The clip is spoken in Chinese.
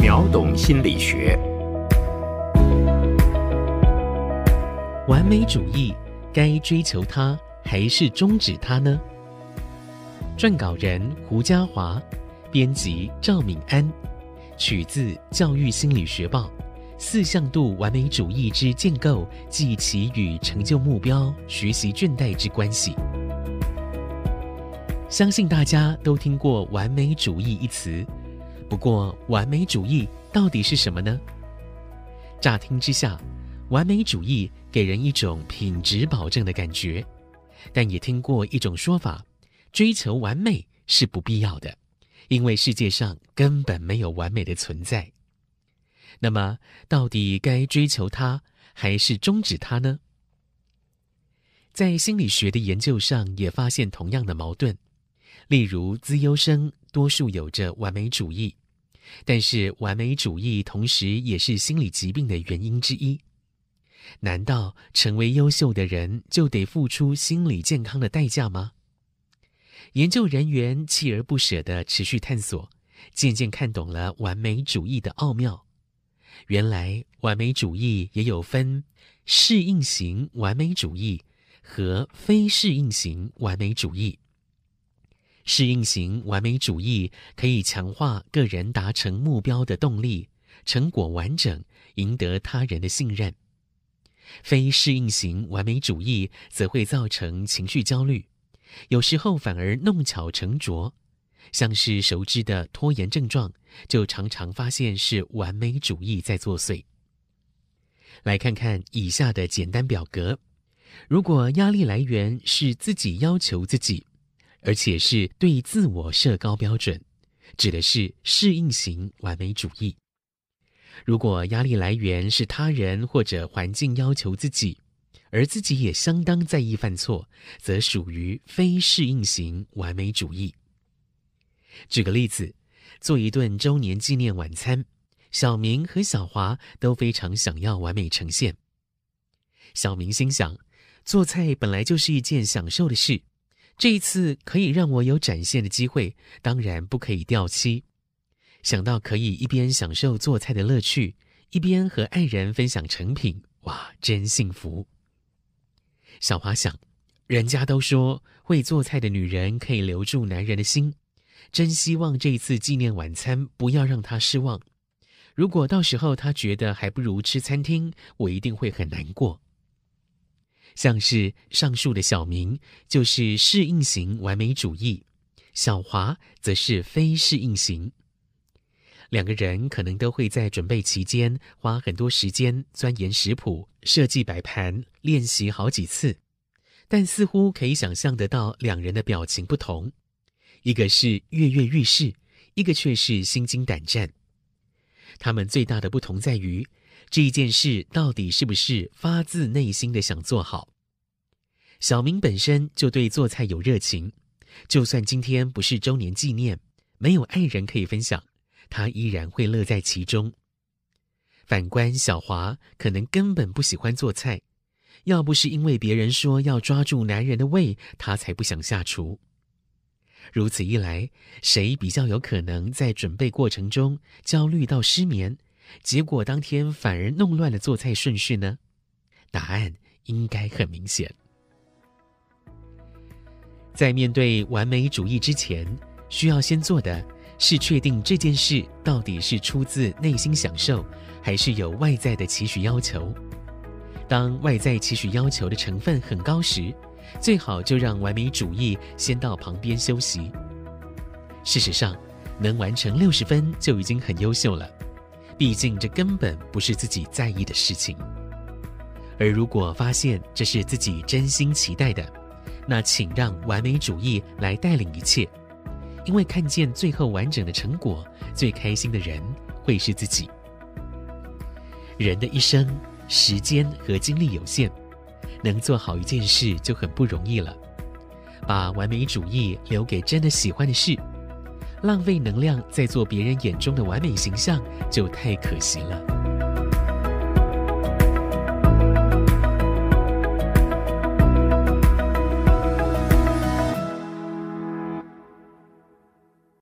秒懂心理学。完美主义该追求它还是终止它呢？撰稿人胡嘉华，编辑赵敏安，取自《教育心理学报》。四向度完美主义之建构及其与成就目标、学习倦怠之关系。相信大家都听过“完美主义”一词，不过，完美主义到底是什么呢？乍听之下，完美主义给人一种品质保证的感觉，但也听过一种说法：追求完美是不必要的，因为世界上根本没有完美的存在。那么，到底该追求它还是终止它呢？在心理学的研究上，也发现同样的矛盾。例如，资优生多数有着完美主义，但是完美主义同时也是心理疾病的原因之一。难道成为优秀的人就得付出心理健康的代价吗？研究人员锲而不舍地持续探索，渐渐看懂了完美主义的奥妙。原来完美主义也有分适应型完美主义和非适应型完美主义。适应型完美主义可以强化个人达成目标的动力，成果完整，赢得他人的信任。非适应型完美主义则会造成情绪焦虑，有时候反而弄巧成拙。像是熟知的拖延症状，就常常发现是完美主义在作祟。来看看以下的简单表格：如果压力来源是自己要求自己，而且是对自我设高标准，指的是适应型完美主义；如果压力来源是他人或者环境要求自己，而自己也相当在意犯错，则属于非适应型完美主义。举个例子，做一顿周年纪念晚餐，小明和小华都非常想要完美呈现。小明心想，做菜本来就是一件享受的事，这一次可以让我有展现的机会，当然不可以掉漆。想到可以一边享受做菜的乐趣，一边和爱人分享成品，哇，真幸福。小华想，人家都说会做菜的女人可以留住男人的心。真希望这一次纪念晚餐不要让他失望。如果到时候他觉得还不如吃餐厅，我一定会很难过。像是上述的小明就是适应型完美主义，小华则是非适应型。两个人可能都会在准备期间花很多时间钻研食谱、设计摆盘、练习好几次，但似乎可以想象得到两人的表情不同。一个是跃跃欲试，一个却是心惊胆战。他们最大的不同在于，这一件事到底是不是发自内心的想做好。小明本身就对做菜有热情，就算今天不是周年纪念，没有爱人可以分享，他依然会乐在其中。反观小华，可能根本不喜欢做菜，要不是因为别人说要抓住男人的胃，他才不想下厨。如此一来，谁比较有可能在准备过程中焦虑到失眠，结果当天反而弄乱了做菜顺序呢？答案应该很明显。在面对完美主义之前，需要先做的是确定这件事到底是出自内心享受，还是有外在的期许要求。当外在期许要求的成分很高时，最好就让完美主义先到旁边休息。事实上，能完成六十分就已经很优秀了，毕竟这根本不是自己在意的事情。而如果发现这是自己真心期待的，那请让完美主义来带领一切，因为看见最后完整的成果，最开心的人会是自己。人的一生，时间和精力有限。能做好一件事就很不容易了，把完美主义留给真的喜欢的事，浪费能量在做别人眼中的完美形象就太可惜了。